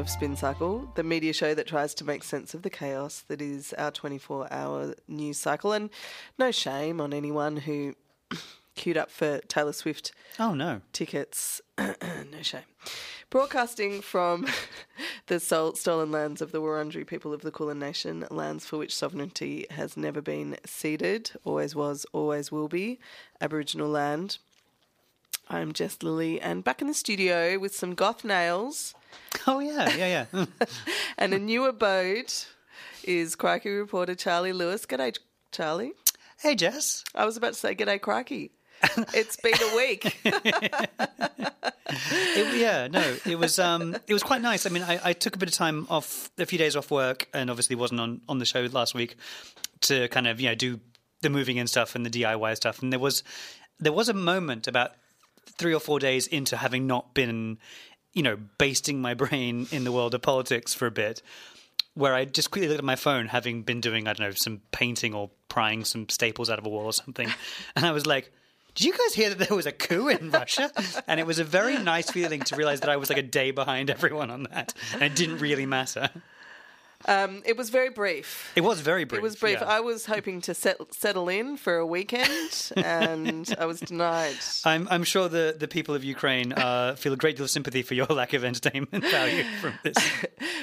Of Spin Cycle, the media show that tries to make sense of the chaos that is our 24 hour news cycle. And no shame on anyone who queued up for Taylor Swift Oh no. tickets. no shame. Broadcasting from the sol- stolen lands of the Wurundjeri people of the Kulin Nation, lands for which sovereignty has never been ceded, always was, always will be, Aboriginal land. I'm Jess Lilly, and back in the studio with some goth nails Oh yeah, yeah, yeah. and a new abode is Crikey reporter Charlie Lewis. G'day, Charlie. hey Jess. I was about to say g'day, Crikey. It's been a week. It, yeah, no, it was um, it was quite nice. I mean, I, I took a bit of time off, a few days off work, and obviously wasn't on on the show last week to kind of you know do the moving and stuff and the DIY stuff. And there was there was a moment about three or four days into having not been, you know, basting my brain in the world of politics for a bit, where I just quickly looked at my phone, having been doing I don't know some painting or prying some staples out of a wall or something, and I was like. Did you guys hear that there was a coup in Russia? And it was a very nice feeling to realize that I was like a day behind everyone on that, and it didn't really matter. Um, it was very brief. It was very brief. It was brief. yeah. I was hoping to set, settle in for a weekend, and I was denied. I'm, I'm sure the, the people of Ukraine uh, feel a great deal of sympathy for your lack of entertainment value from this.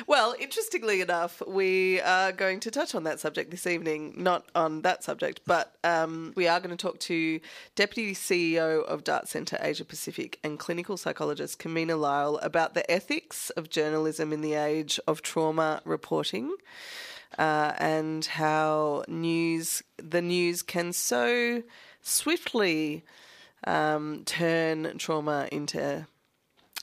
Well, interestingly enough, we are going to touch on that subject this evening. Not on that subject, but um, we are going to talk to Deputy CEO of Dart Centre Asia Pacific and clinical psychologist Kimina Lyall about the ethics of journalism in the age of trauma reporting. Uh, and how news, the news can so swiftly um, turn trauma into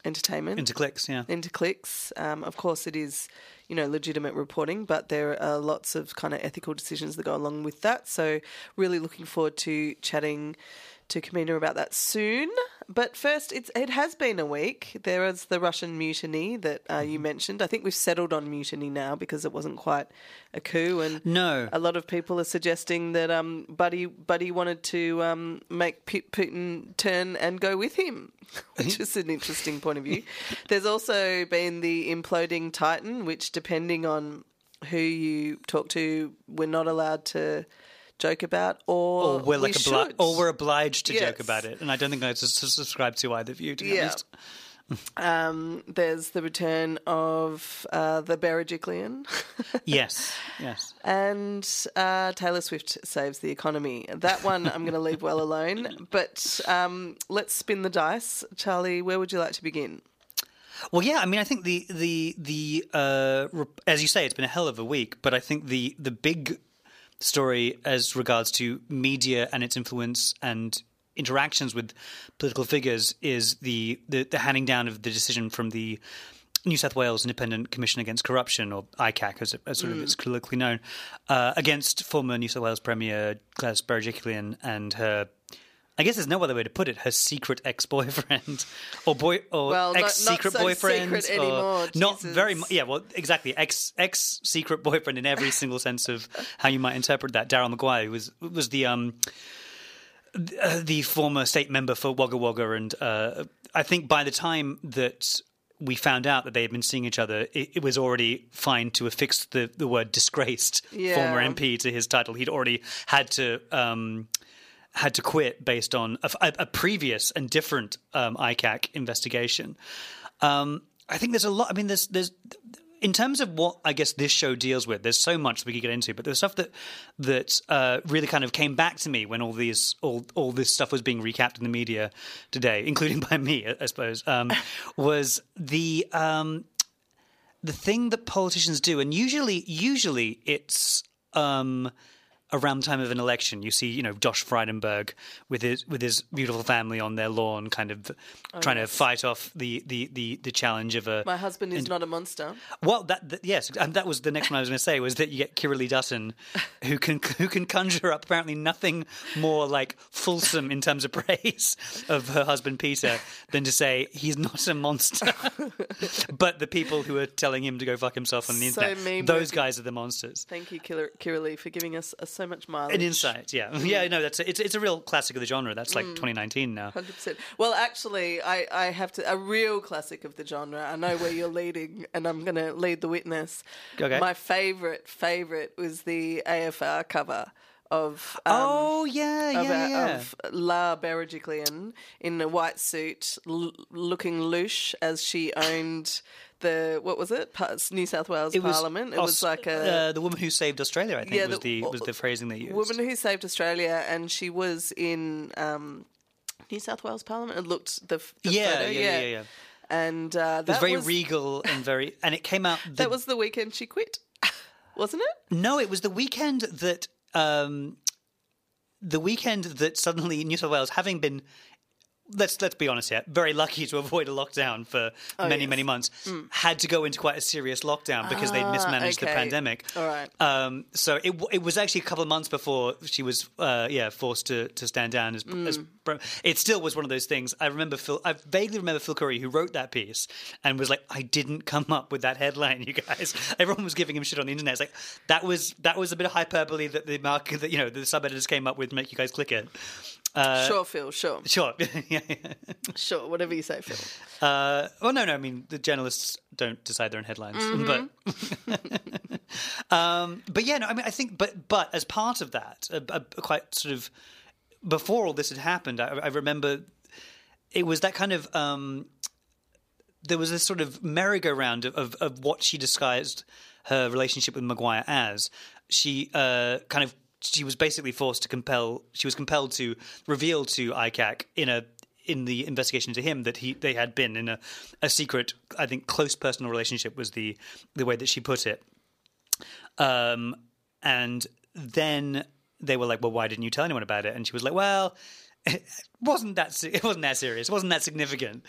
entertainment Into clicks, yeah. into clicks. Um, of course, it is, you know, legitimate reporting, but there are lots of kind of ethical decisions that go along with that. So, really looking forward to chatting to Kimina about that soon. But first, it's it has been a week. There was the Russian mutiny that uh, you mentioned. I think we've settled on mutiny now because it wasn't quite a coup, and No. a lot of people are suggesting that um, Buddy Buddy wanted to um, make Pu- Putin turn and go with him, which is an interesting point of view. There's also been the imploding Titan, which, depending on who you talk to, we're not allowed to joke about, or, Or we're like we obli- or we're obliged to joke about it, and I don't think I subscribe to either view. To be Yeah. honest, Um, there's the return of uh, the Berejiklian. yes, yes. And uh, Taylor Swift saves the economy. That one I'm going to leave well alone. But um, let's spin the dice. Charlie, where would you like to begin? Well, yeah. I mean, I think the the the uh, as you say, it's been a hell of a week. But I think the the big story as regards to media and its influence and interactions with political figures is the the, the handing down of the decision from the New South Wales Independent Commission Against Corruption, or ICAC, as, it, as sort of it's colloquially known, uh, against former New South Wales Premier Gladys Berejiklian and her. I guess there's no other way to put it. Her secret ex-boyfriend, or boy, or Well, not- not ex-secret so boyfriend, secret or anymore, not Jesus. very. Yeah, well, exactly. Ex ex-secret boyfriend in every single sense of how you might interpret that. Daryl Maguire was was the um uh, the former state member for Wagga Wagga, and uh, I think by the time that we found out that they had been seeing each other, it, it was already fine to affix the, the word disgraced Yeah. former MP to his title. He'd already had to. Um, had to quit based on a, a- previous and different um, ICAC investigation. Um, I think there's a lot. I mean, there's there's in terms of what I guess this show deals with. There's so much that we could get into, but there's stuff that that uh, really kind of came back to me when all these all all this stuff was being recapped in the media today, including by me, I I suppose. Um, was the um, the thing that politicians do, and usually usually it's. Um, around the time of an election, you see, you know, Josh Frydenberg with his with his beautiful family on their lawn, kind of oh, trying to fight off the, the, the, the challenge of a. My husband is not a monster. Well, that, that yes, and that was the next one I was going to say was that you get Kirilly Dutton, who can who can conjure up apparently nothing more like fulsome in terms of praise of her husband Peter than to say he's not a monster, but the people who are telling him to go fuck himself on the So internet, those guys are the monsters. Thank you, Kira, Kira for giving us a so so much mileage. An insight, yeah, Mm. yeah. No, that's a, it's it's a real classic of the genre. That's like 2019 now. Hundred percent. Well, actually, I, I have to a real classic of the genre. I know where you're leading, and I'm going to lead the witness. Okay. My favorite favorite was the AFR cover of um, oh yeah, of, yeah, uh, yeah. of La Berejiklian in a white suit, l- looking louche as she owned the what was it? Pa- New South Wales it was Parliament. It Aus- was like a uh, the woman who saved Australia. I think Yeah, was the- the, was the phrasing they used. The woman who saved Australia, and she was in um, New South Wales Parliament. It looked the, the yeah, photo, yeah, yeah, yeah, yeah. And uh, It was very was, regal and very, and it came out. The, that was the weekend she quit, wasn't it? no, it was the weekend that um, the weekend that suddenly New South Wales, having been let's let's be honest here, very lucky to avoid a lockdown for many Oh, yes. many months, had to go into quite a serious lockdown because they'd mismanaged the pandemic. All right. Um, so it it was actually a couple of months before she was uh, yeah forced to, to stand down as, as it still was one of those things. I remember Phil. I vaguely remember Phil Coorey who wrote that piece and was like, I didn't come up with that headline, you guys. Everyone was giving him shit on the internet. It's like that was that was a bit of hyperbole that the mark that you know the sub editors came up with to make you guys click it. Sure, Phil. Sure, Sure. yeah, yeah. sure. Whatever you say, Phil. Uh, well, no, no. I mean, the journalists don't decide their own headlines, but um, but yeah, no. I mean, I think, but but as part of that, a, a, a quite sort of before all this had happened, I, I remember it was that kind of um, there was this sort of merry-go-round of, of, of what she disguised her relationship with Maguire as. She uh, kind of she was basically forced to compel. She was compelled to reveal to ICAC in a in the investigation to him that he they had been in a, a secret, I think, close personal relationship was the the way that she put it. Um, and then they were like, "Well, why didn't you tell anyone about it?" And she was like, "Well." It wasn't that it wasn't that serious. It wasn't that significant.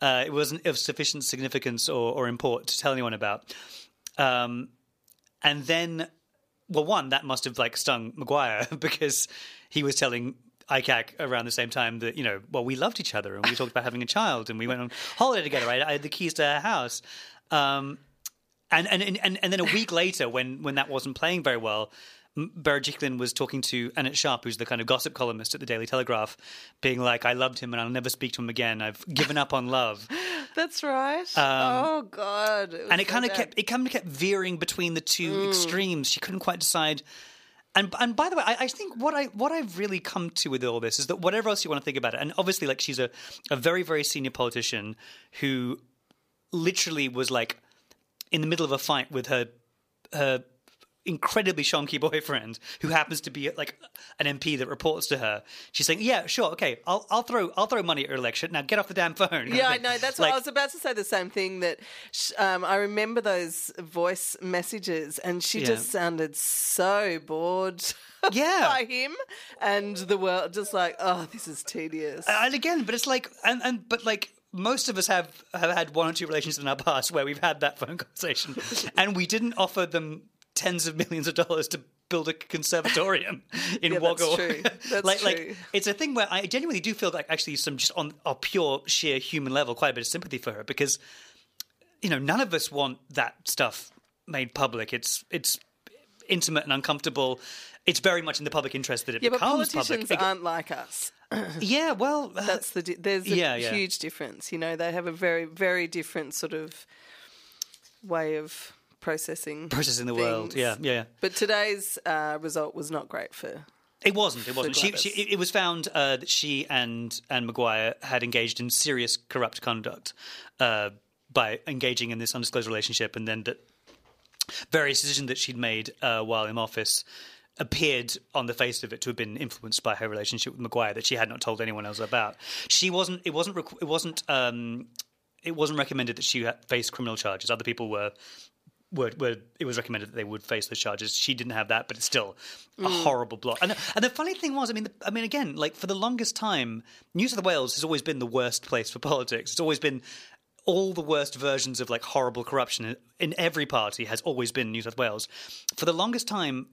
Uh, it wasn't of sufficient significance or, or import to tell anyone about. Um, and then, well, one that must have like stung Maguire because he was telling ICAC around the same time that you know, well, we loved each other and we talked about having a child and we went on holiday together. I, I had the keys to her house. Um, and, and and and then a week later, when when that wasn't playing very well, Berejiklian was talking to Annette Sharp, who's the kind of gossip columnist at the Daily Telegraph, being like, "I loved him, and I'll never speak to him again. I've given up on love." That's right. oh God. Um, and it so kind of kept it kind of kept veering between the two Mm. extremes. She couldn't quite decide. And and by the way, I, I think what I what I've really come to with all this is that whatever else you want to think about it, and obviously, like she's a a very very senior politician who literally was like in the middle of a fight with her her incredibly shonky boyfriend who happens to be like an MP that reports to her. She's saying, "Yeah, sure, okay, I'll I'll throw I'll throw money at your election. Now get off the damn phone." Yeah, I know. That's Like, what I was about to say. The same thing that um, I remember those voice messages, and she Yeah. just sounded so bored. Yeah. by him and the world, just like, oh, this is tedious. and again, but it's like, and, and but like most of us have have had one or two relations in our past where we've had that phone conversation, and we didn't offer them tens of millions of dollars to build a conservatorium in Yeah, that's true. That's like, true. like it's a thing where I genuinely do feel like actually some just on a pure sheer human level, quite a bit of sympathy for her because you know none of us want that stuff made public. It's it's intimate and uncomfortable. It's very much in the public interest that it yeah, but becomes politicians public. aren't like us. yeah, well, uh, That's the di- there's a Yeah, yeah. huge difference. You know, they have a very very different sort of way of processing processing the world. Yeah, yeah, yeah. But today's uh, result was not great for. It wasn't. It wasn't. She, she, it was found uh, that she and and Maguire had engaged in serious corrupt conduct uh, by engaging in this undisclosed relationship, and then that various decisions that she'd made uh, while in office appeared on the face of it to have been influenced by her relationship with Maguire that she had not told anyone else about. She wasn't. It wasn't. requ- It wasn't. Um, it wasn't recommended that she face criminal charges. Other people were were, were it was recommended that they would face those charges. She didn't have that, but it's still a horrible blot. And and the funny thing was, I mean, the, I mean, again, like for the longest time, New South Wales has always been the worst place for politics. It's always been all the worst versions of like horrible corruption in every party has always been New South Wales. For the longest time,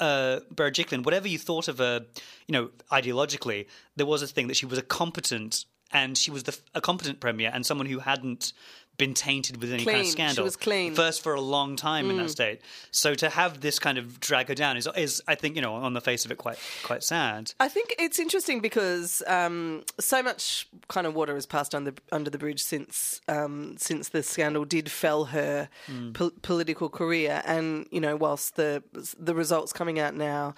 uh, Berejiklian, whatever you thought of her, you know, ideologically, there was a thing that she was a competent and she was the, a competent premier and someone who hadn't been tainted with any kind of Clean. She scandal. was clean. Mm. First for a long time in that state. So to have this kind of drag her down is, is I think, you know, on the face of it, quite quite sad. I think it's interesting because um, so much kind of water has passed under under the bridge since um, since the scandal did fell her pol- political career, and you know, whilst the the results coming out now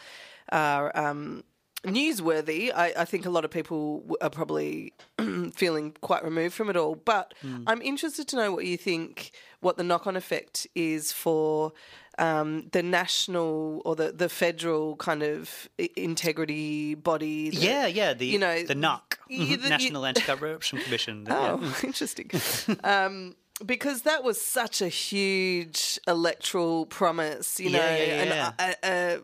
are. Um, Newsworthy. I, I think a lot of people are probably feeling quite removed from it all. But I'm interested to know what you think, what the knock on effect is for um, the national or the, the federal kind of integrity body. that- Yeah, yeah. The you know, the NUC, you- the- National Anti-Corruption Commission. the- Oh, yeah. interesting. um, because that was such a huge electoral promise, you know, Yeah, yeah, yeah, and uh, uh,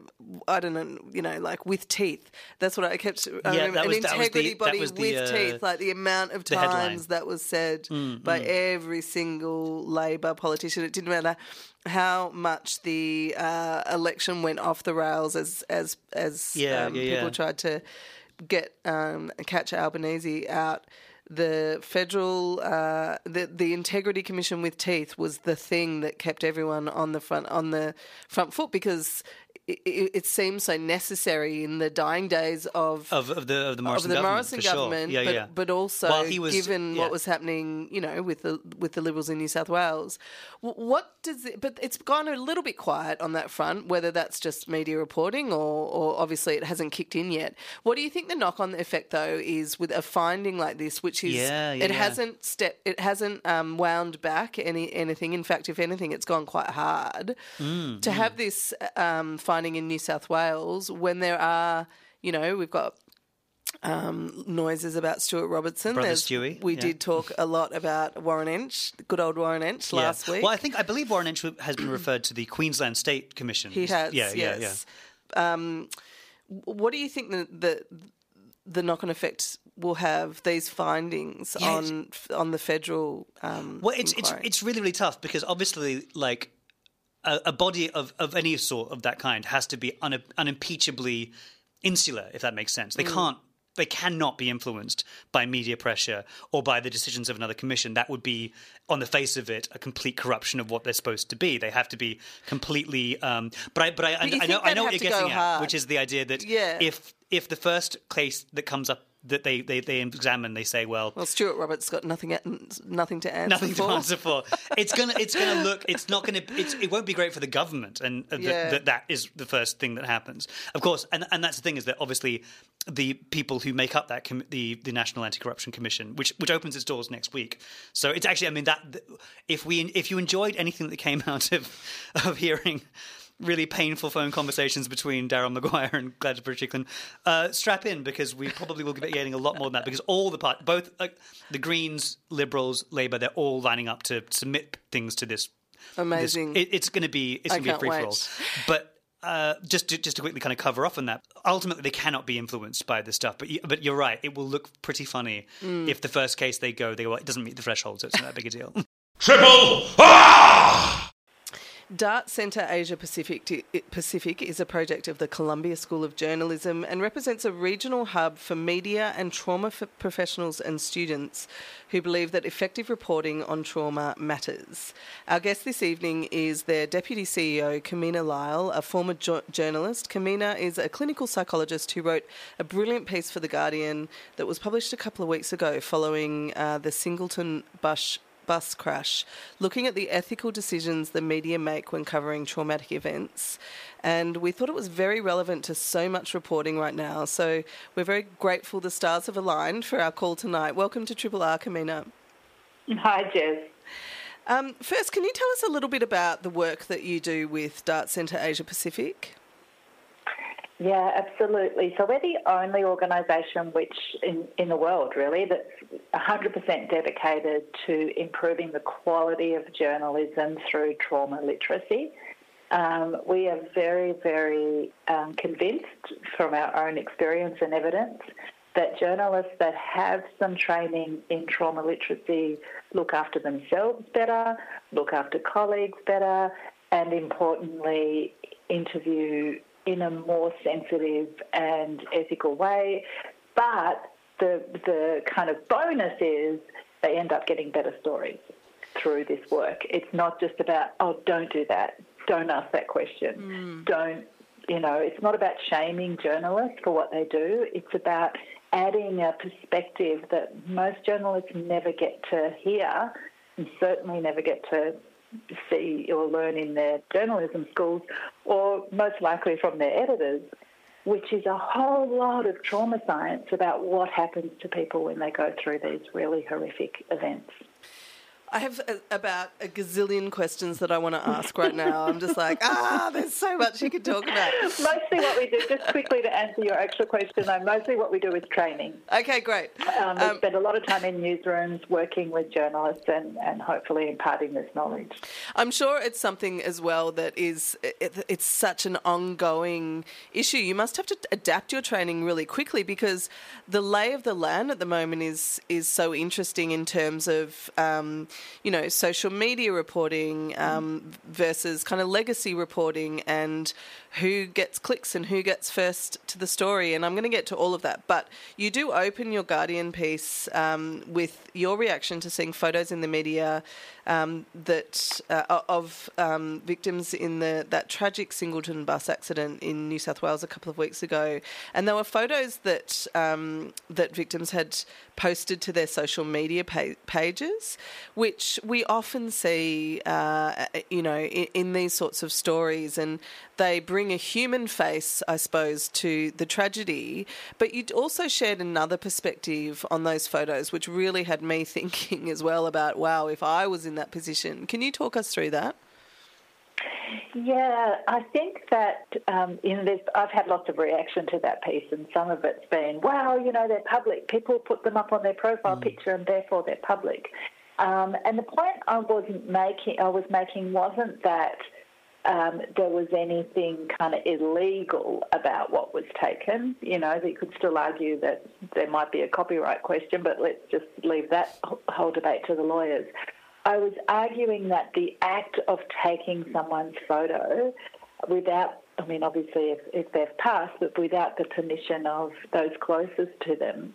I don't know, you know, like with teeth. That's what I kept. I Yeah, remember, that an was- that was the- integrity that body was the, with uh, teeth, like the amount of the headline. Mm, times that was said by every single Labor politician. It didn't matter how much the uh, election went off the rails as as as um, people tried to get um, catch Albanese out. The federal, uh, the the integrity commission with teeth was the thing that kept everyone on the front on the front foot because it, it, seemed so necessary in the dying days of Of, of the of the of Morrison the government, Morrison for sure. Yeah, but, yeah. but also While he was- given yeah. what was happening, you know, with the with the Liberals in New South Wales, what does it? But it's gone a little bit quiet on that front. Whether that's just media reporting or, or obviously it hasn't kicked in yet. What do you think the knock on effect though is with a finding like this, which is Yeah, it hasn't step it hasn't um, wound back any anything. In fact, if anything, it's gone quite hard Mm, to have this um, finding in New South Wales when there are, you know, we've got um, noises about Stuart Robertson. Brother There's- Stewie, We yeah. did talk a lot about Warren Entsch, good old Warren Entsch, Yeah. last week. Well, I think I believe Warren Entsch has been referred to the Queensland State Commission. he has, Yeah, yeah, yes. Um, what do you think the the, the knock on effect will have these findings Yeah, on on the federal? Um, Well, it's it's it's really really tough because obviously, like a, a body of, of any sort of that kind has to be un, unimpeachably insular, if that makes sense. They can't. They cannot be influenced by media pressure or by the decisions of another commission. That would be, on the face of it, a complete corruption of what they're supposed to be. They have to be completely. Um, but I, but I, you I know, I know what you're getting at, hard? which is the idea that Yeah. if if the first case that comes up that they, they, they examine, they say, well, well, Stuart Roberts got nothing nothing to answer nothing for. to answer for. It's gonna it's gonna look it's not gonna it's, it won't be great for the government, and uh, Yeah. that, that that is the first thing that happens. Of course, and and that's the thing is that obviously the people who make up that com- the the National Anti Corruption Commission, which which opens its doors next week. So it's actually I mean that if we if you enjoyed anything that came out of of hearing. Really painful phone conversations between Daryl Maguire and Gladys Berejiklian. Uh, strap in because we probably will be getting a lot more than that because all the part, both uh, the Greens, Liberals, Labour, they're all lining up to submit things to this. this- Amazing. it- it's going to be it's going to be a can't free for all. But uh, just to, just to quickly kind of cover off on that, ultimately they cannot be influenced by this stuff. But you, but you're right, it will look pretty funny Mm. if the first case they go, they go, well, it doesn't meet the threshold, so it's not that big a deal. Triple ah! Dart Centre Asia Pacific, Pacific is a project of the Columbia School of Journalism and represents a regional hub for media and trauma professionals and students who believe that effective reporting on trauma matters. Our guest this evening is their Deputy CEO, Kimina Lyall, a former jo- journalist. Kimina is a clinical psychologist who wrote a brilliant piece for The Guardian that was published a couple of weeks ago following uh, the Singleton Bush bus crash, looking at the ethical decisions the media make when covering traumatic events. And we thought it was very relevant to so much reporting right now. So we're very grateful the stars have aligned for our call tonight. Welcome to Triple R, Kimina. Hi, Jess. Um, first, can you tell us a little bit about the work that you do with Dart Centre Asia Pacific? Yeah, absolutely. So we're the only organisation which in, in the world really that's 100% dedicated to improving the quality of journalism through trauma literacy. Um, we are very, very um, convinced from our own experience and evidence that journalists that have some training in trauma literacy look after themselves better, look after colleagues better, and importantly, interview in a more sensitive and ethical way. But the the kind of bonus is they end up getting better stories. through this work. It's not just about, oh, don't do that, don't ask that question, mm. don't, you know, it's not about shaming journalists for what they do. It's about adding a perspective that most journalists never get to hear and certainly never get to see or learn in their journalism schools or most likely from their editors, which is a whole lot of trauma science about what happens to people when they go through these really horrific events. I have a, about a gazillion questions that I want to ask right now. I'm just like, ah, there's so much you could talk about. Mostly what we do, just quickly to answer your actual question, though, mostly what we do is training. Okay, great. Um, we Um, spend a lot of time in newsrooms working with journalists and, and hopefully imparting this knowledge. I'm sure it's something as well that is it, it's such an ongoing issue. You must have to adapt your training really quickly because the lay of the land at the moment is is so interesting in terms of um, you know social media reporting um, versus kind of legacy reporting and who gets clicks and who gets first to the story. And I'm going to get to all of that, but you do open your Guardian piece um, with your reaction to seeing photos in the media um, that uh, of um, victims in the that tragic Singleton bus accident in New South Wales a couple of weeks ago, and there were photos that um, that victims had posted to their social media pa- pages, which we often see, uh, you know, in, in these sorts of stories, and they bring a human face, I suppose, to the tragedy. But you also shared another perspective on those photos, which really had me thinking as well about, wow, if I was in that position. Can you talk us through that? Yeah, I think that um, in this, I've had lots of reaction to that piece, and some of it's been, wow, you know, they're public. People put them up on their profile picture, and therefore they're public. Um, and the point I wasn't making, I was making, wasn't that um, there was anything kind of illegal about what was taken. You know, you could still argue that there might be a copyright question, but let's just leave that whole debate to the lawyers. I was arguing that the act of taking someone's photo without, I mean, obviously if, if they've passed, but without the permission of those closest to them,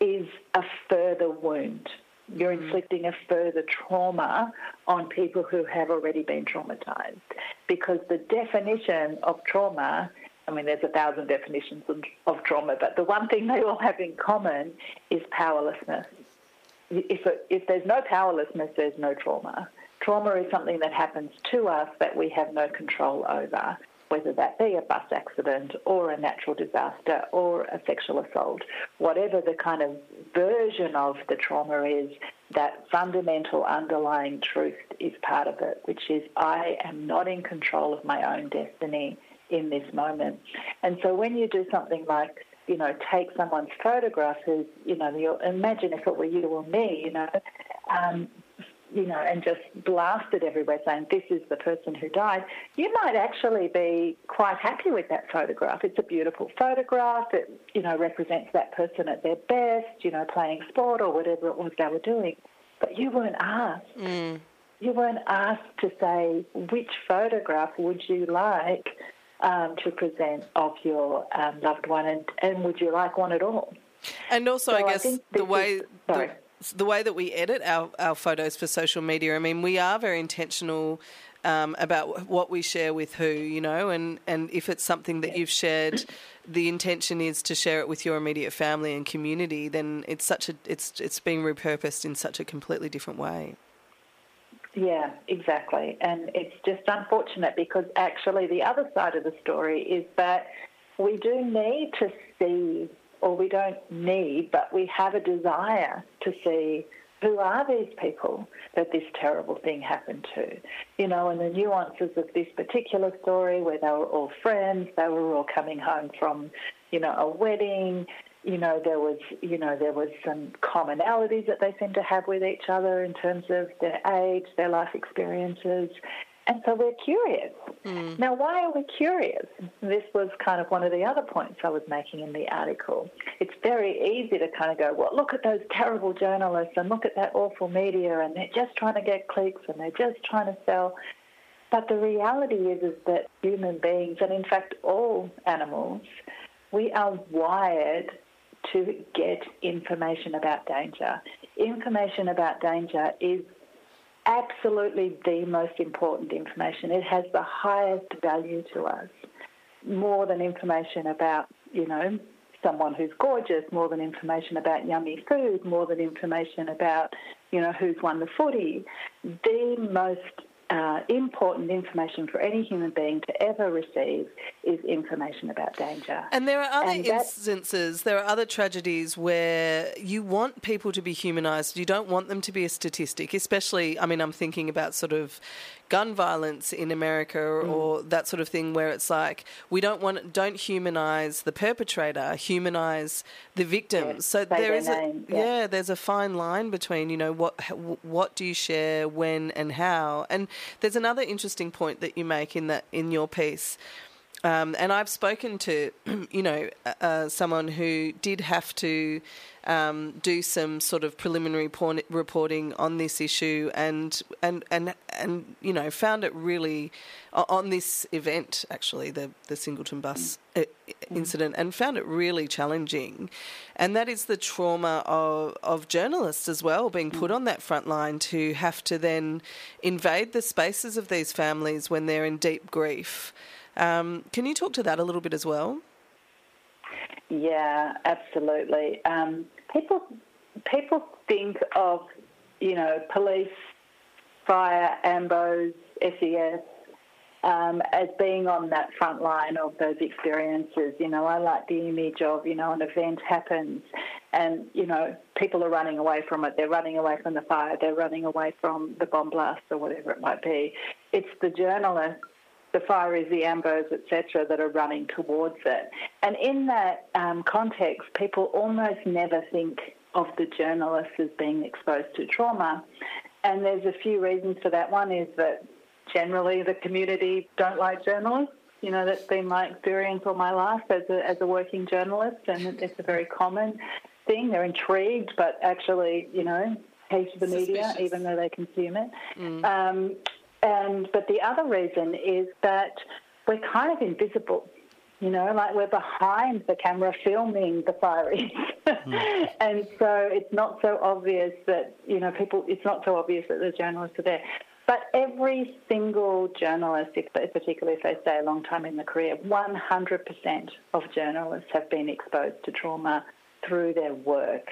is a further wound. You're mm. inflicting a further trauma on people who have already been traumatized. Because the definition of trauma, I mean, there's a thousand definitions of, of trauma, but the one thing they all have in common is powerlessness if, it, if there's no powerlessness, there's no trauma. Trauma is something that happens to us that we have no control over, whether that be a bus accident or a natural disaster or a sexual assault. Whatever the kind of version of the trauma is, that fundamental underlying truth is part of it, which is I am not in control of my own destiny in this moment. And so when you do something like you know, take someone's photograph who's, you know, you imagine if it were you or me, you know, um, you know, and just blast it everywhere saying this is the person who died, you might actually be quite happy with that photograph. It's a beautiful photograph. It, you know, represents that person at their best, you know, playing sport or whatever it was they were doing. But you weren't asked. Mm. You weren't asked to say which photograph would you like um, to present of your um, loved one, and, and would you like one at all? And also, So I I guess think the way is- sorry. the way that we edit our, our photos for social media. I mean, we are very intentional um, about what we share with who, you know, and and if it's something that you've shared, the intention is to share it with your immediate family and community. Then it's such a it's it's being repurposed in such a completely different way. Yeah, exactly. And it's just unfortunate because actually the other side of the story is that we do need to see, or we don't need, but we have a desire to see who are these people that this terrible thing happened to? You know, and the nuances of this particular story where they were all friends, they were all coming home from, you know, a wedding, you know, there was, you know, there was some commonalities that they seemed to have with each other in terms of their age, their life experiences. And so we're curious. Hmm. Now, why are we curious? This was kind of one of the other points I was making in the article. It's very easy to kind of go, well, look at those terrible journalists and look at that awful media and they're just trying to get clicks and they're just trying to sell. But the reality is, is that human beings, and in fact all animals, we are wired to get information about danger. Information about danger is absolutely the most important information. It has the highest value to us, more than information about, you know, someone who's gorgeous, more than information about yummy food, more than information about, you know, who's won the footy. The most uh, important information for any human being to ever receive is information about danger. And there are other And that- instances, there are other tragedies where you want people to be humanised. You don't want them to be a statistic, especially, I mean, I'm thinking about sort of gun violence in America or, Mm. or that sort of thing where it's like we don't want don't humanise the perpetrator, humanise the victims. Yeah, so there name, a yeah. yeah, there's a fine line between you know what what do you share when and how. And there's another interesting point that you make in that in your piece. Um, and I've spoken to, you know, uh, someone who did have to um, do some sort of preliminary porn- reporting on this issue, and and and and you know, found it really on this event actually, the the Singleton bus uh, incident, and found it really challenging. And that is the trauma of of journalists as well, being put on that front line to have to then invade the spaces of these families when they're in deep grief. Um, can you talk to that a little bit as well? Yeah, absolutely. Um, people people think of you know police, fire, AMBOs, SES um, as being on that front line of those experiences. You know, I like the image of you know an event happens, and you know people are running away from it. They're running away from the fire. They're running away from the bomb blast or whatever it might be. It's the journalists the fire is the ambos, etc., that are running towards it. And in that um, context, people almost never think of the journalists as being exposed to trauma. And there's a few reasons for that. One is that generally the community don't like journalists. You know, that's been my experience all my life as a, as a working journalist, and it's a very common thing. They're intrigued, but actually, you know, hate the media, even though they consume it. Um, and but the other reason is that we're kind of invisible. You know, like we're behind the camera filming the firing. Hmm. and so it's not so obvious that, you know, people, it's not so obvious that the journalists are there. But every single journalist, if, particularly if they stay a long time in the career, 100% of journalists have been exposed to trauma through their work.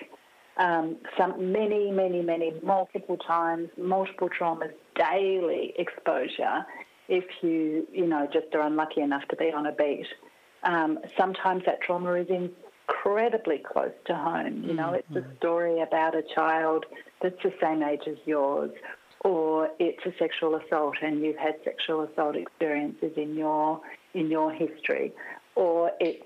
Um, some many, many, many, multiple times, multiple traumas, daily exposure. If you, you know, just are unlucky enough to be on a beat, um, sometimes that trauma is incredibly close to home. You know, it's a story about a child that's the same age as yours, or it's a sexual assault and you've had sexual assault experiences in your in your history, or it's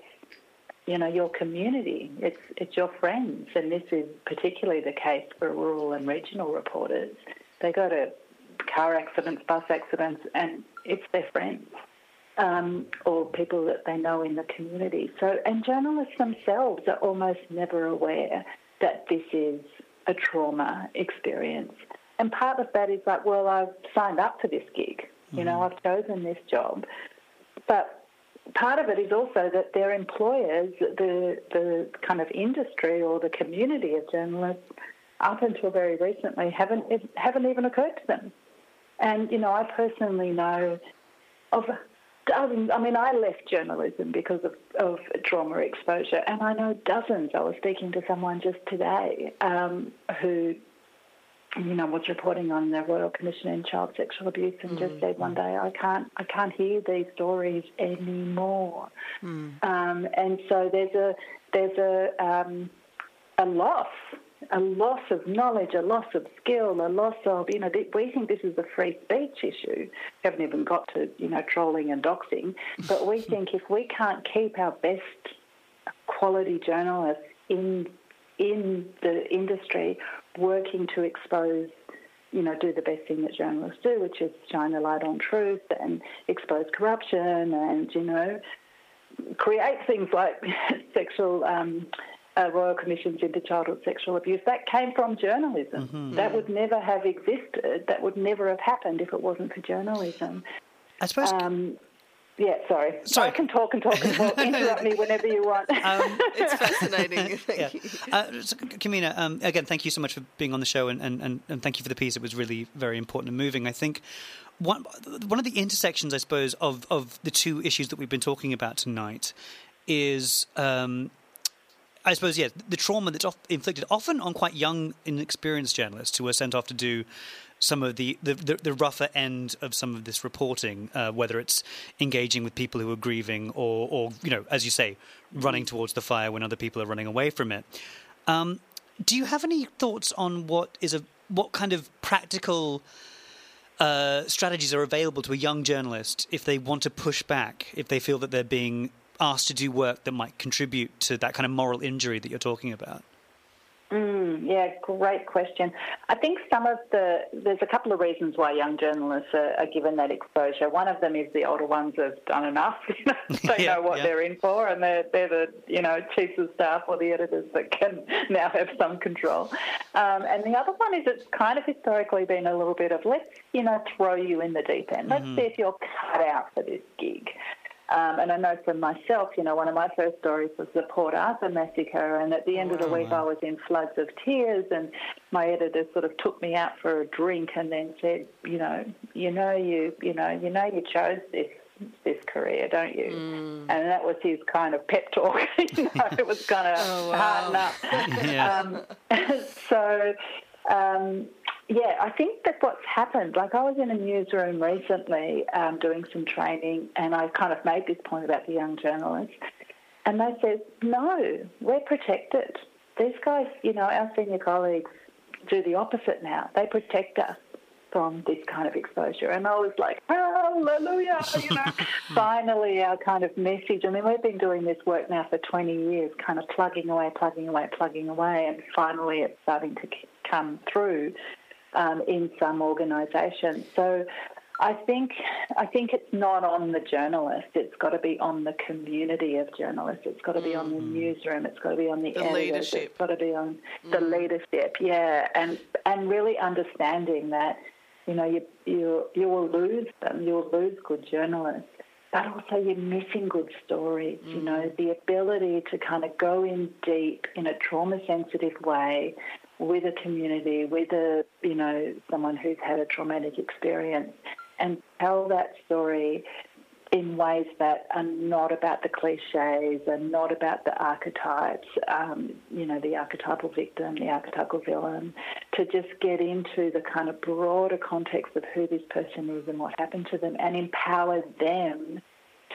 you know your community, it's it's your friends, and this is particularly the case for rural and regional reporters. They go to car accidents, bus accidents, and it's their friends um, or people that they know in the community. So, and journalists themselves are almost never aware that this is a trauma experience. And part of that is like, well, I've signed up for this gig. You know, I've chosen this job. But part of it is also that their employers, the the kind of industry or the community of journalists, up until very recently, haven't haven't even occurred to them. And you know, I personally know of dozens. I mean, I left journalism because of, of trauma exposure, and I know dozens. I was speaking to someone just today um, who you know, was reporting on the Royal Commission in Child Sexual Abuse and just said one day, I can't, I can't hear these stories anymore. Um, and so there's a, there's a, um, a loss, a loss of knowledge, a loss of skill, a loss of, you know, we think this is a free speech issue. We haven't even got to, you know, trolling and doxing, but we think if we can't keep our best quality journalists in in the industry working to expose, you know, do the best thing that journalists do, which is shine a light on truth and expose corruption and, you know, create things like sexual um, uh, royal commissions into childhood sexual abuse. That came from journalism. That would never have existed. That would never have happened if it wasn't for journalism. I suppose Um, Yeah, sorry. Sorry. I can talk and talk and talk. Interrupt me whenever you want. Um, It's fascinating. Thank yeah. you. Uh, so, Kimina, um, again, thank you so much for being on the show, and, and, and, thank you for the piece. It was really very important and moving. I think one one of the intersections, I suppose, of of the two issues that we've been talking about tonight is. Um, I suppose, yeah, the trauma that's inflicted often on quite young, inexperienced journalists who are sent off to do some of the, the, the, the rougher end of some of this reporting, uh, whether it's engaging with people who are grieving or, or, you know, as you say, running towards the fire when other people are running away from it. Um, do you have any thoughts on what is a what kind of practical uh, strategies are available to a young journalist if they want to push back, if they feel that they're being asked to do work that might contribute to that kind of moral injury that you're talking about? Mm, yeah, great question. I think some of the there's a couple of reasons why young journalists are, are given that exposure. One of them is the older ones have done enough. You know, they Yeah, know what yeah. they're in for, and they're they're the you know chiefs of staff or the editors that can now have some control. Um, and the other one is it's kind of historically been a little bit of let's you know throw you in the deep end. Let's see if you're cut out for this gig. Um, and I know from myself, you know, one of my first stories was the Port Arthur massacre, and at the end of the week, I was in floods of tears, and my editor sort of took me out for a drink, and then said, you know, you know, you, you know, you know, you chose this this career, don't you? And that was his kind of pep talk. you know, it was kind of Oh, wow. harden up. Yeah. Um, so, um, yeah, I think that what's happened, like I was in a newsroom recently um, doing some training, and I kind of made this point about the young journalists, and they said, no, we're protected. These guys, you know, our senior colleagues do the opposite now. They protect us from this kind of exposure. And I was like, hallelujah, you know, finally our kind of message. I mean, we've been doing this work now for 20 years, kind of plugging away, plugging away, plugging away, and finally it's starting to come through um, in some organisations. So I think I think it's not on the journalist. It's got to be on the community of journalists. It's got to be on the mm. newsroom. It's got to be on the, The editors. leadership. It's got to be on the mm. leadership. Yeah, and and really understanding that you know you you you will lose them. You will lose good journalists. But also, you're missing good stories. You know, mm. the ability to kind of go in deep in a trauma sensitive way with a community, with a, you know, someone who's had a traumatic experience and tell that story in ways that are not about the cliches and not about the archetypes, um, you know, the archetypal victim, the archetypal villain, to just get into the kind of broader context of who this person is and what happened to them and empower them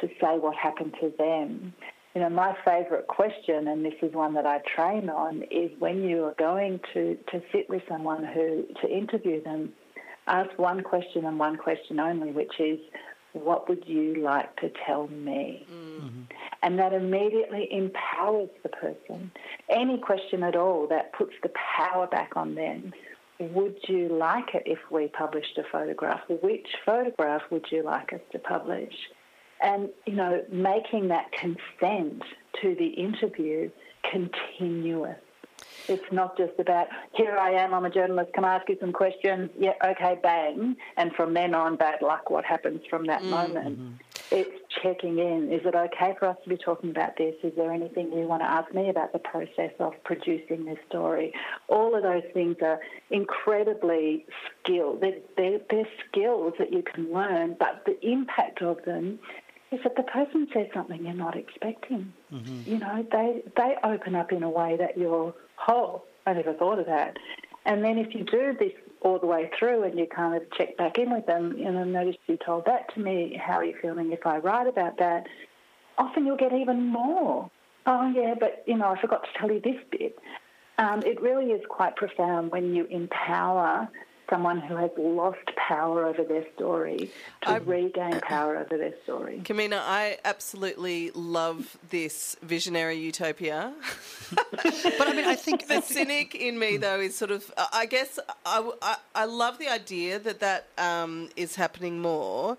to say what happened to them. You know, my favourite question, and this is one that I train on, is when you are going to, to sit with someone who, to interview them, ask one question and one question only, which is, what would you like to tell me? Mm-hmm. And that immediately empowers the person. Any question at all that puts the power back on them. Would you like it if we published a photograph? Which photograph would you like us to publish? And, you know, making that consent to the interview continuous. It's not just about, here I am, I'm a journalist, can I ask you some questions? Yeah, okay, bang. And from then on, bad luck, what happens from that mm-hmm. moment? It's checking in. Is it okay for us to be talking about this? Is there anything you want to ask me about the process of producing this story? All of those things are incredibly skilled. They're, they're, they're skills that you can learn, but the impact of them is that the person says something you're not expecting. You know, they they open up in a way that you're, oh, I never thought of that. And then if you do this all the way through and you kind of check back in with them, you know, notice you told that to me, how are you feeling if I write about that? Often you'll get even more. Oh, yeah, but, you know, I forgot to tell you this bit. Um, it really is quite profound when you empower someone who has lost power over their story to regain power over their story. Kimina, I absolutely love this visionary utopia. But I mean, I think the cynic in me, though, is sort of. I guess I, I, I love the idea that that um, is happening more,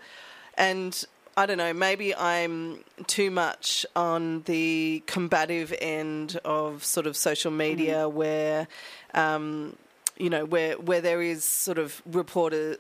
and I don't know. Maybe I'm too much on the combative end of sort of social media, where. Um, you know, where where there is sort of reporter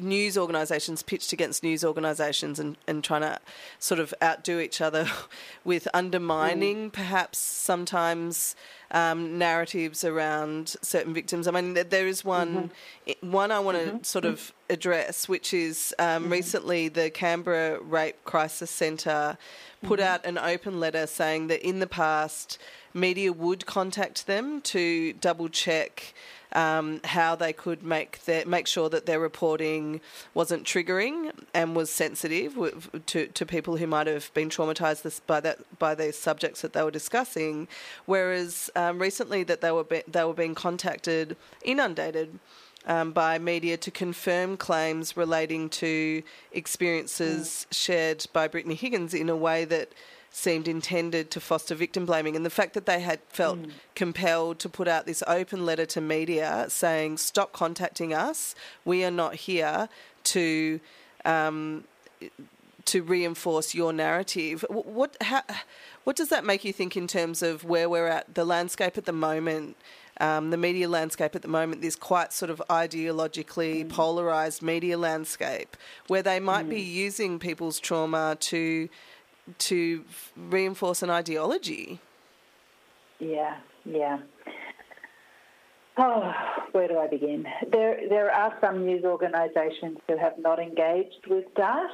news organisations pitched against news organisations and, and trying to sort of outdo each other with undermining mm. perhaps sometimes um, narratives around certain victims. I mean, there is one mm-hmm. one I want to mm-hmm. sort of mm-hmm. address, which is um, recently the Canberra Rape Crisis Centre put out an open letter saying that in the past media would contact them to double check um, how they could make their, make sure that their reporting wasn't triggering and was sensitive to, to people who might have been traumatised by that by the subjects that they were discussing. Whereas um, recently that they were be, they were being contacted, inundated. Um, by media to confirm claims relating to experiences shared by Brittany Higgins in a way that seemed intended to foster victim blaming. And the fact that they had felt compelled to put out this open letter to media saying, stop contacting us, we are not here to. Um, to reinforce your narrative, what how, what does that make you think in terms of where we're at, the landscape at the moment, um, the media landscape at the moment, this quite sort of ideologically polarized media landscape, where they might be using people's trauma to to reinforce an ideology. Yeah, yeah. Oh, where do I begin? There, there are some news organisations who have not engaged with DART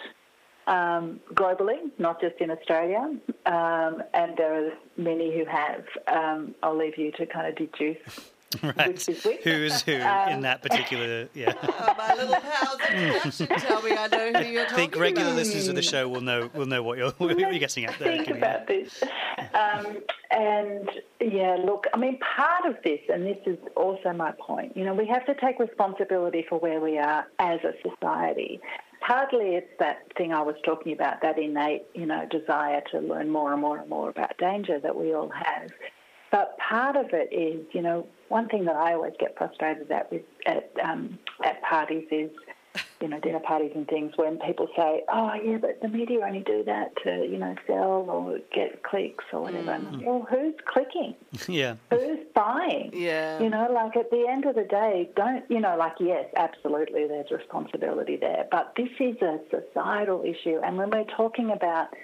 um, globally, not just in Australia, um, and there are many who have. Um, I'll leave you to kind of deduce Right. which is which. Who's who Um, in that particular? Yeah. Oh, my little pals introduction tell me I know who you're talking I think regular listeners of the show will know will know what you're what you're guessing at there. Think about this. Um, and yeah, look, I mean, part of this, and this is also my point, you know, we have to take responsibility for where we are as a society. Partly it's that thing I was talking about, that innate, you know, desire to learn more and more and more about danger that we all have. But part of it is, you know, one thing that I always get frustrated at with at um, at parties is, you know, dinner parties and things when people say, "Oh, yeah, but the media only do that to, you know, sell or get clicks or whatever." And I'm like, well, who's clicking? Yeah. Who's buying? Yeah. You know, like at the end of the day, don't, you know, like, yes, absolutely, there's responsibility there. But this is a societal issue. And when we're talking about,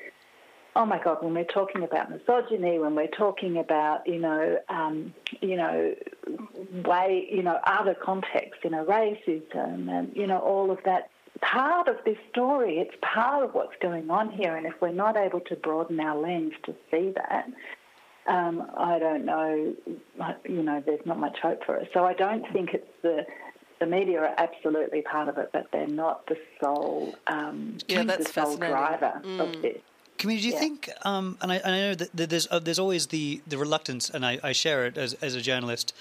oh my God, when we're talking about misogyny, when we're talking about, you know, um, you know, way, you know, other contexts, you know, racism and, you know, all of that, part of this story, it's part of what's going on here. And if we're not able to broaden our lens to see that, um, I don't know, you know, there's not much hope for us. So I don't think it's the the media are absolutely part of it, but they're not the sole um, Yeah, the sole driver of this. Community, do you Yeah. think? Um, and I, and I know that there's uh, there's always the, the reluctance, and I, I share it as as a journalist.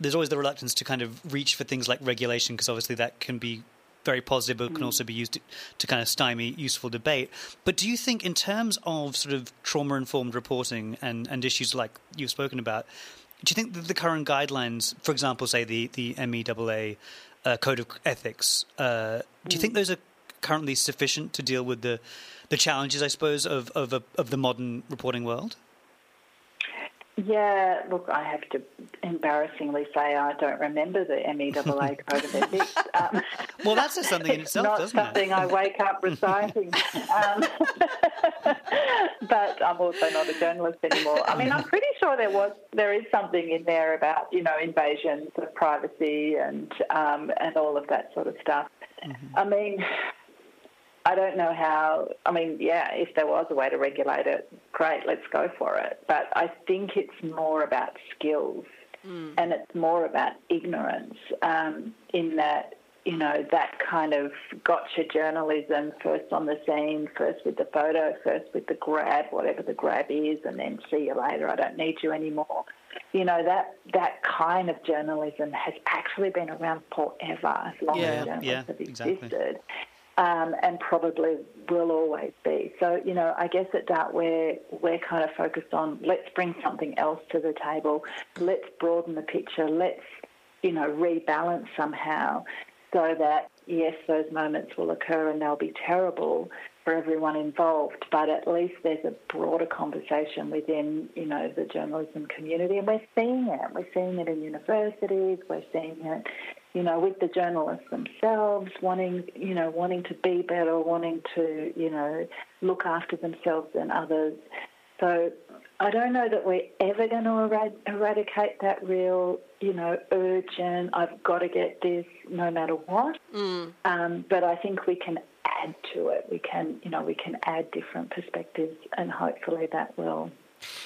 There's always the reluctance to kind of reach for things like regulation because obviously that can be very positive, but can also be used to, to kind of stymie useful debate. But do you think, in terms of sort of trauma informed reporting and, and issues like you've spoken about, do you think that the current guidelines, for example, say the the MEAA uh, Code of Ethics, uh, do you think those are currently sufficient to deal with the the challenges, I suppose, of of, a, of the modern reporting world? Yeah, look, I have to embarrassingly say I don't remember the MEAA Code of Ethics. Um, Well, that says something in it's itself, not doesn't something it? I wake up reciting. um, but I'm also not a journalist anymore. I mean, I'm pretty sure there was there is something in there about you know invasions of privacy and um, and all of that sort of stuff. I mean. I don't know how. I mean, yeah, if there was a way to regulate it, great, let's go for it. But I think it's more about skills and it's more about ignorance um, in that, you know, that kind of gotcha journalism, first on the scene, first with the photo, first with the grab, whatever the grab is, and then see you later, I don't need you anymore. You know, that, that kind of journalism has actually been around forever, as long Yeah, as journalists yeah, have exactly. Um, and probably will always be. So, you know, I guess at DART we're, we're kind of focused on let's bring something else to the table, let's broaden the picture, let's, you know, rebalance somehow so that, yes, those moments will occur and they'll be terrible, for everyone involved, but at least there's a broader conversation within, you know, the journalism community, and we're seeing it. We're seeing it in universities. We're seeing it, you know, with the journalists themselves wanting, you know, wanting to be better, wanting to, you know, look after themselves and others. So I don't know that we're ever going to eradicate that real, you know, urgent, I've got to get this no matter what. Mm. Um, but I think we can add to it. We can, you know, we can add different perspectives, and hopefully that will.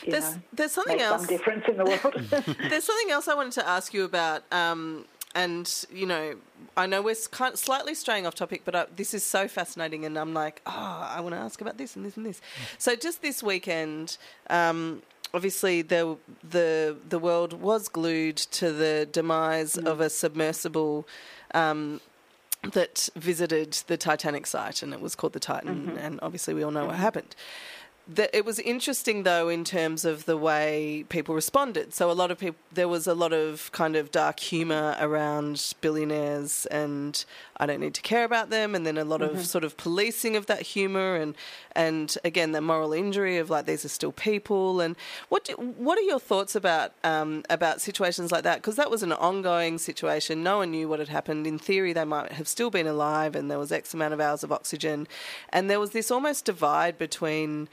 there's, know, there's something else. Some difference in the world. there's something else I wanted to ask you about. Um, and you know, I know we're kind of slightly straying off topic, but uh, this is so fascinating, and I'm like, oh, I want to ask about this and this and this. So just this weekend, um, obviously the the the world was glued to the demise mm. of a submersible. Um, that visited the Titanic site, and it was called the Titan, mm-hmm. and obviously we all know mm-hmm. what happened the, it was interesting though in terms of the way people responded. So a lot of people, there was a lot of kind of dark humor around billionaires, and I don't need to care about them. And then a lot mm-hmm. of sort of policing of that humor, and and again the moral injury of like these are still people. And what do, what are your thoughts about um, about situations like that? Because that was an ongoing situation. No one knew what had happened. In theory, they might have still been alive, and there was X amount of hours of oxygen, and there was this almost divide between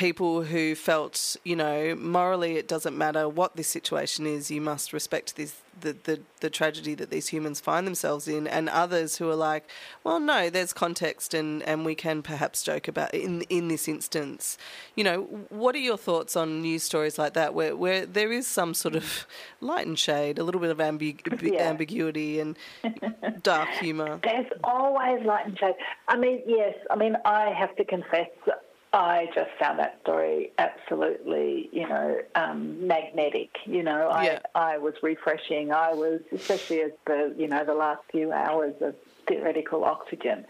people who felt, you know, morally it doesn't matter what this situation is, you must respect this the, the, the tragedy that these humans find themselves in, and others who are like, well, no, there's context, and, and we can perhaps joke about in in this instance. You know, what are your thoughts on news stories like that, where where there is some sort of light and shade, a little bit of ambi- yeah. ambiguity and dark humour? There's always light and shade. I mean, yes, I mean, I have to confess I just found that story absolutely, you know, um, magnetic. You know, I yeah. I was refreshing. I was, especially as the you know the last few hours of theoretical oxygen.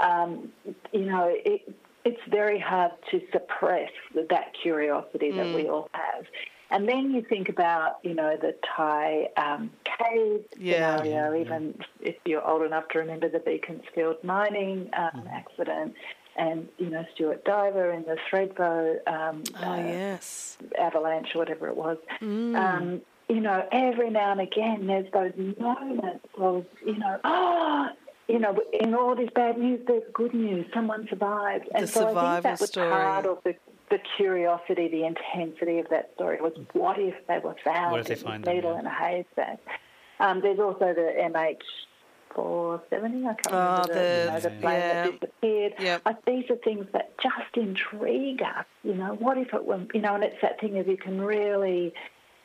Um, you know, it, it's very hard to suppress that curiosity that mm. we all have. And then you think about, you know, the Thai um, cave yeah. scenario, yeah. even if you're old enough to remember the Beaconsfield mining um, mm. accident and you know Stuart Diver in the Thredbo um, oh, uh, yes. avalanche or whatever it was. Mm. Um, you know, every now and again there's those moments of you know, ah, oh, you know, in all this bad news, there's good news. Someone survived, and the so I think that was story. part of the the curiosity, the intensity of that story was what if they were found what if they find needle them, yeah. in a haystack. Um, there's also the MH 470. I can't oh, remember the, the, you know, the plane yeah. that disappeared. Yep. Like, these are things that just intrigue us. You know, what if it were, you know, and it's that thing of you can really,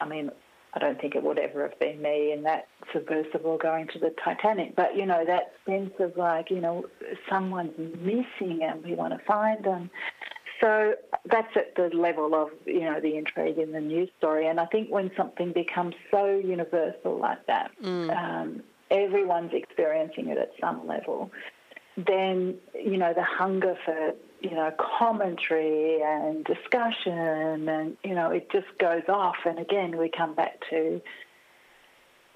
I mean, I don't think it would ever have been me in that submersible going to the Titanic, but you know that sense of like you know someone's missing and we want to find them. So that's at the level of you know the intrigue in the news story, and I think when something becomes so universal like that, mm. um, everyone's experiencing it at some level, then, you know, the hunger for, you know, commentary and discussion and, you know, it just goes off. And again, we come back to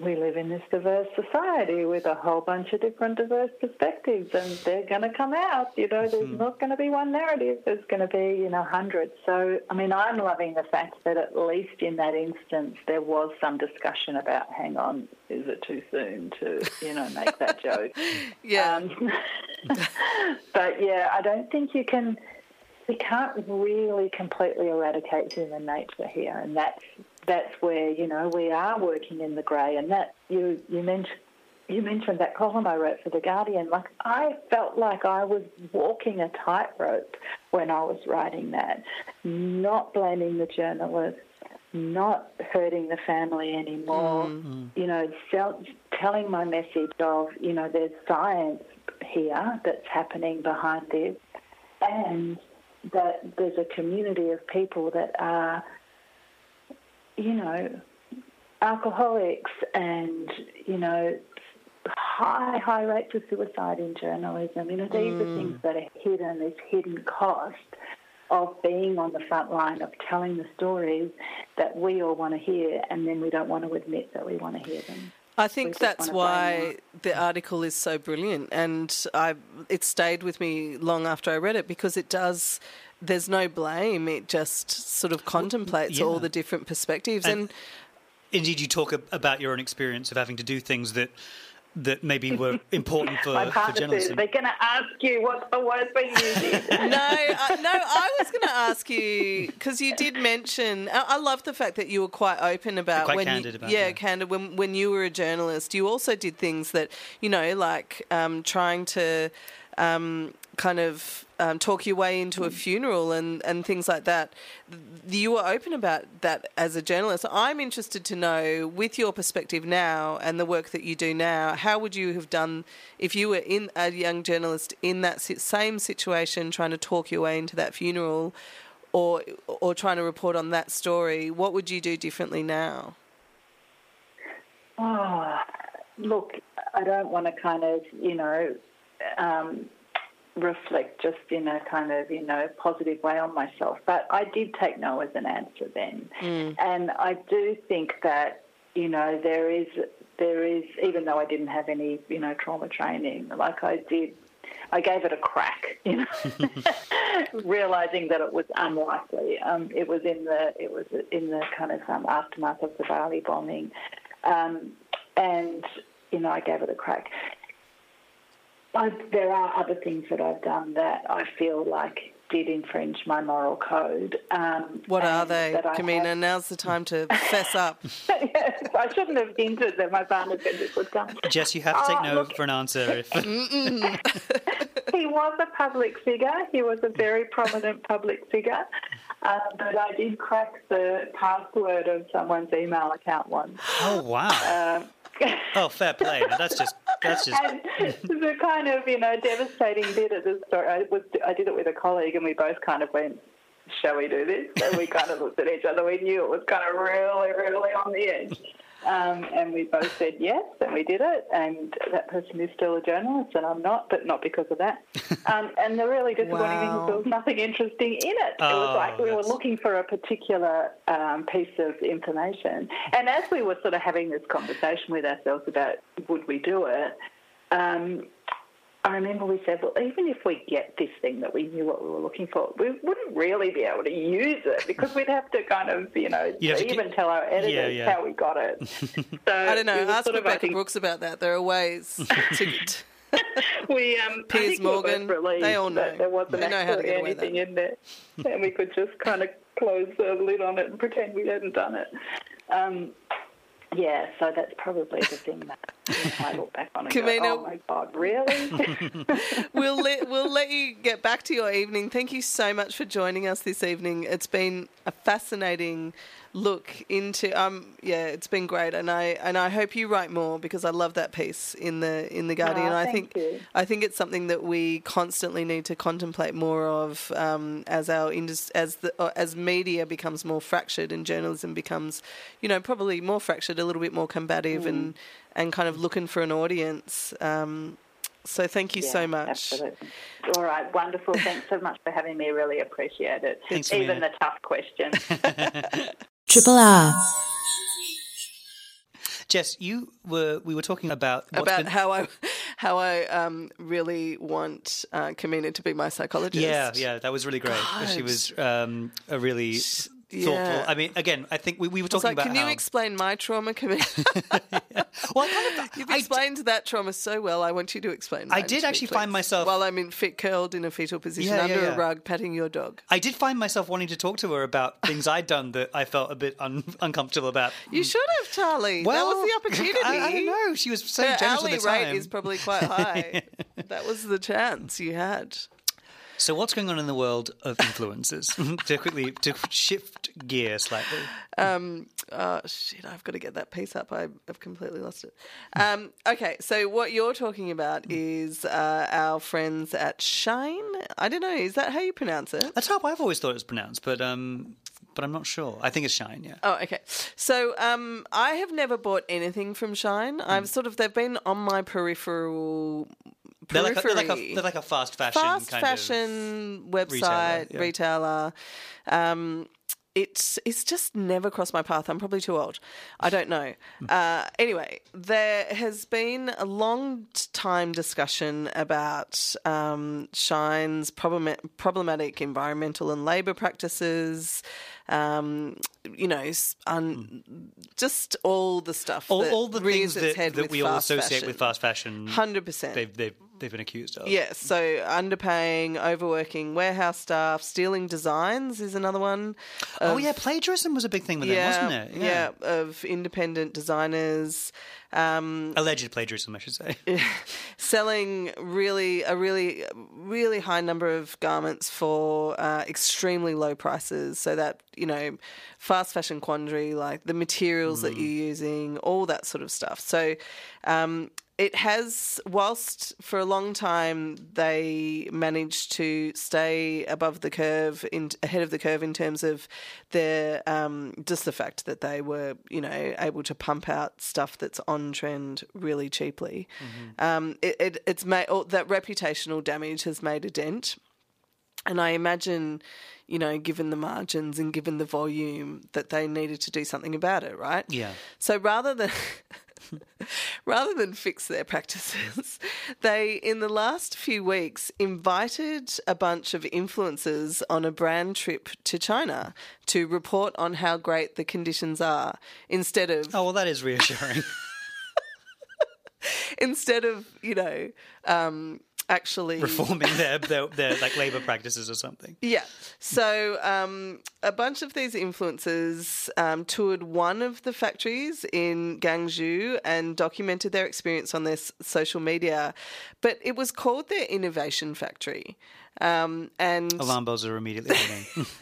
we live in this diverse society with a whole bunch of different diverse perspectives, and they're going to come out. You know, there's mm-hmm. not going to be one narrative. There's going to be, you know, hundreds. So, I mean, I'm loving the fact that at least in that instance, there was some discussion about, hang on, is it too soon to, you know, make that joke? yeah. Um, but yeah, I don't think you can. We can't really completely eradicate human nature here, and that's that's where you know we are working in the grey, and that you you mentioned you mentioned that column I wrote for the Guardian. Like I felt like I was walking a tightrope when I was writing that, not blaming the journalist, not hurting the family anymore. Mm-hmm. You know, sell, telling my message of you know there's science here that's happening behind this, and that there's a community of people that are you know, alcoholics and, you know, high, high rates of suicide in journalism. You know, these mm. are things that are hidden, this hidden cost of being on the front line, of telling the stories that we all want to hear, and then we don't want to admit that we want to hear them. I think that's why the article is so brilliant, and I it stayed with me long after I read it because it does. There's no blame; it just sort of contemplates yeah. all the different perspectives, And- and, Indeed, you talk about your own experience of having to do things that that maybe were important for, My for partner says journalism. they're going to ask you what's the worst thing you did. no, I, no, I was going to ask you because you did mention. I, I love the fact that you were quite open about Quite when candid you, about yeah, it. candid when when you were a journalist. You also did things that you know, like um, trying to um, kind of um, talk your way into a funeral and and things like that. You were open about that as a journalist. I'm interested to know, with your perspective now and the work that you do now, how would you have done if you were in a young journalist in that same situation, trying to talk your way into that funeral, or or trying to report on that story? What would you do differently now? Oh, look, I don't want to kind of, you know, um, reflect just in a kind of, you know, positive way on myself. But I did take no as an answer then. And I do think that, you know, there is, there is, even though I didn't have any, you know, trauma training, like I did, I gave it a crack, you know, realizing that it was unlikely. Um, it was in the, it was in the kind of um, aftermath of the Bali bombing. Um, and, you know, I gave it a crack. I, there are other things that I've done that I feel like did infringe my moral code. Um, What are they, I Kimina? have- Now's the time to fess up. yes, I shouldn't have hinted that my partner said this was done. Jess, you have to take Oh, no look- for an answer. If, He was a public figure. He was a very prominent public figure. Uh, but I did crack the password of someone's email account once. oh wow! oh, fair play. Now, that's just that's just And the kind of you know devastating bit of the story, I was I did it with a colleague, and we both kind of went, "Shall we do this?" And we kind of looked at each other. We knew it was kind of really, really on the edge. Um, and we both said yes, and we did it. And that person is still a journalist, and I'm not, but not because of that. Um, and the really disappointing thing Wow. is there was nothing interesting in it. it Oh, was like we were looking for a particular um, piece of information. And as we were sort of having this conversation with ourselves about would we do it, um, I remember we said, well, even if we get this thing that we knew what we were looking for, we wouldn't really be able to use it because we'd have to kind of, you know, You'd to even keep- tell our editors Yeah, yeah. how we got it. So I don't know. we were Ask sort of, I Rebecca think, Brooks about that. There are ways to. to We, um, Piers think we were Morgan, relieved they all know. that there wasn't They know how to actually get away with anything in there, and we could just kind of close the lid on it and pretend we hadn't done it. Um, yeah, so that's probably the thing that I look back on and Kimina- go, "Oh my god, really?" we'll let we'll let you get back to your evening. Thank you so much for joining us this evening. It's been a fascinating look into um yeah, it's been great, and I and I hope you write more because I love that piece in the in the Guardian. Oh, I think you. I think it's something that we constantly need to contemplate more of um, as our indus- as the uh, as media becomes more fractured and journalism becomes, you know, probably more fractured, a little bit more combative, Mm. and and kind of looking for an audience. Um, so thank you so much. Absolutely. All right, wonderful. Thanks so much for having me. Really appreciate it. Thanks, Even Amina. the tough questions. Triple R. Jess. You were we were talking about about been- how I how I um, really want uh, Kimina to be my psychologist. Yeah, yeah, that was really great. She was um, a really yeah. thoughtful. I mean, again, I think we, we were talking like, about can how. you explain my trauma, Kimina? well, I kind of, You've I- explained that trauma so well. I want you to explain. I did actually find myself- while I'm in fit, curled in a fetal position Yeah, yeah, under yeah. a rug, patting your dog. I did find myself wanting to talk to her about things I'd done that I felt a bit un- uncomfortable about. You should have, Charlie. Well, that was the opportunity. I, I don't know. She was so Her generous at the time. rate is probably quite high. that was the chance you had. So, what's going on in the world of influencers? to quickly to shift gear slightly. Um, oh shit! I've got to get that piece up. I, I've completely lost it. Um, okay, so what you're talking about is uh, our friends at Shein. I don't know. Is that how you pronounce it? That's how I've always thought it was pronounced, but um, but I'm not sure. I think it's Shein. Yeah. Oh, okay. So um, I have never bought anything from Shein. I've sort of they've been on my peripheral. They're like, a, they're like a they're like a fast fashion fast fashion website yeah. retailer. Um, it's it's just never crossed my path. I'm probably too old. I don't know. Uh, anyway, there has been a long time discussion about um, Shein's problem- problematic environmental and labour practices. Um, you know, un- just all the stuff. All, that all the things that, that we all associate fashion. with fast fashion, Hundred percent. they've, they've, they've been accused of. Yes, so underpaying, overworking warehouse staff, stealing designs is another one. Oh, of- yeah, plagiarism was a big thing with yeah, them, wasn't it? Yeah. of independent designers. Um, Alleged plagiarism, I should say. selling really a really really high number of garments for uh, extremely low prices so that you know fast fashion quandary like the materials that you're using all that sort of stuff so um, it has whilst for a long time they managed to stay above the curve in ahead of the curve in terms of their um, just the fact that they were you know able to pump out stuff that's on trend really cheaply um, it, it, it's made that reputational damage has made a dent and I imagine, you know, given the margins and given the volume, that they needed to do something about it, right? Yeah. So rather than rather than fix their practices, they in the last few weeks invited a bunch of influencers on a brand trip to China to report on how great the conditions are instead of Oh, well, that is reassuring. instead of, you know, um, actually Reforming their, their, their like labour practices or something. Yeah. So um, a bunch of these influencers um, toured one of the factories in Guangzhou and documented their experience on their social media. But it was called their Innovation Factory. Um, and Alarm bells are immediately ringing.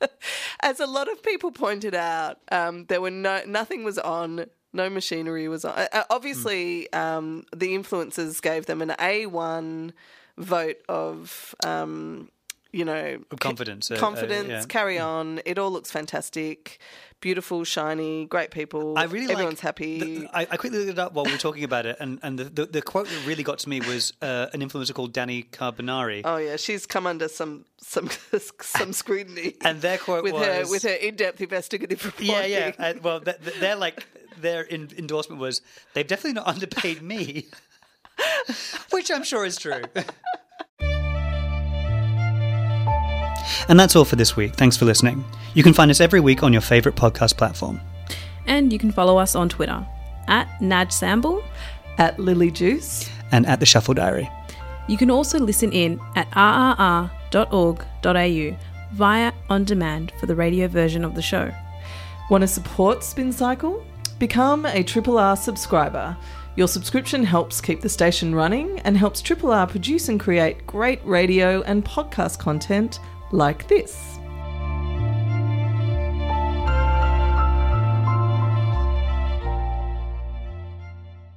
as a lot of people pointed out, um, there were no nothing was on. No machinery was on. Uh, uh, obviously, um, the influencers gave them an A one vote of, um, you know, confidence, uh, uh, confidence. yeah. Carry on. It all looks fantastic, beautiful, shiny, great people. I really everyone's like, happy. the- I, I quickly looked it up while we were talking about it, and, and the, the, the quote that really got to me was uh, an influencer called Dani Carbonari. oh yeah, she's come under some some some scrutiny. And their quote with was her with her in depth investigative reporting. Yeah, yeah. Uh, well, th- th- they're like their in- endorsement was they've definitely not underpaid me, which I'm sure is true. and that's all for this week. Thanks for listening. You can find us every week on your favorite podcast platform. And you can follow us on Twitter at Naj Samble. at Lily Juice. And at the Shuffle Diary. You can also listen in at rrr.org.au via on demand for the radio version of the show. Want to support Spin Cycle? Become a Triple R subscriber. Your subscription helps keep the station running and helps Triple R produce and create great radio and podcast content like this.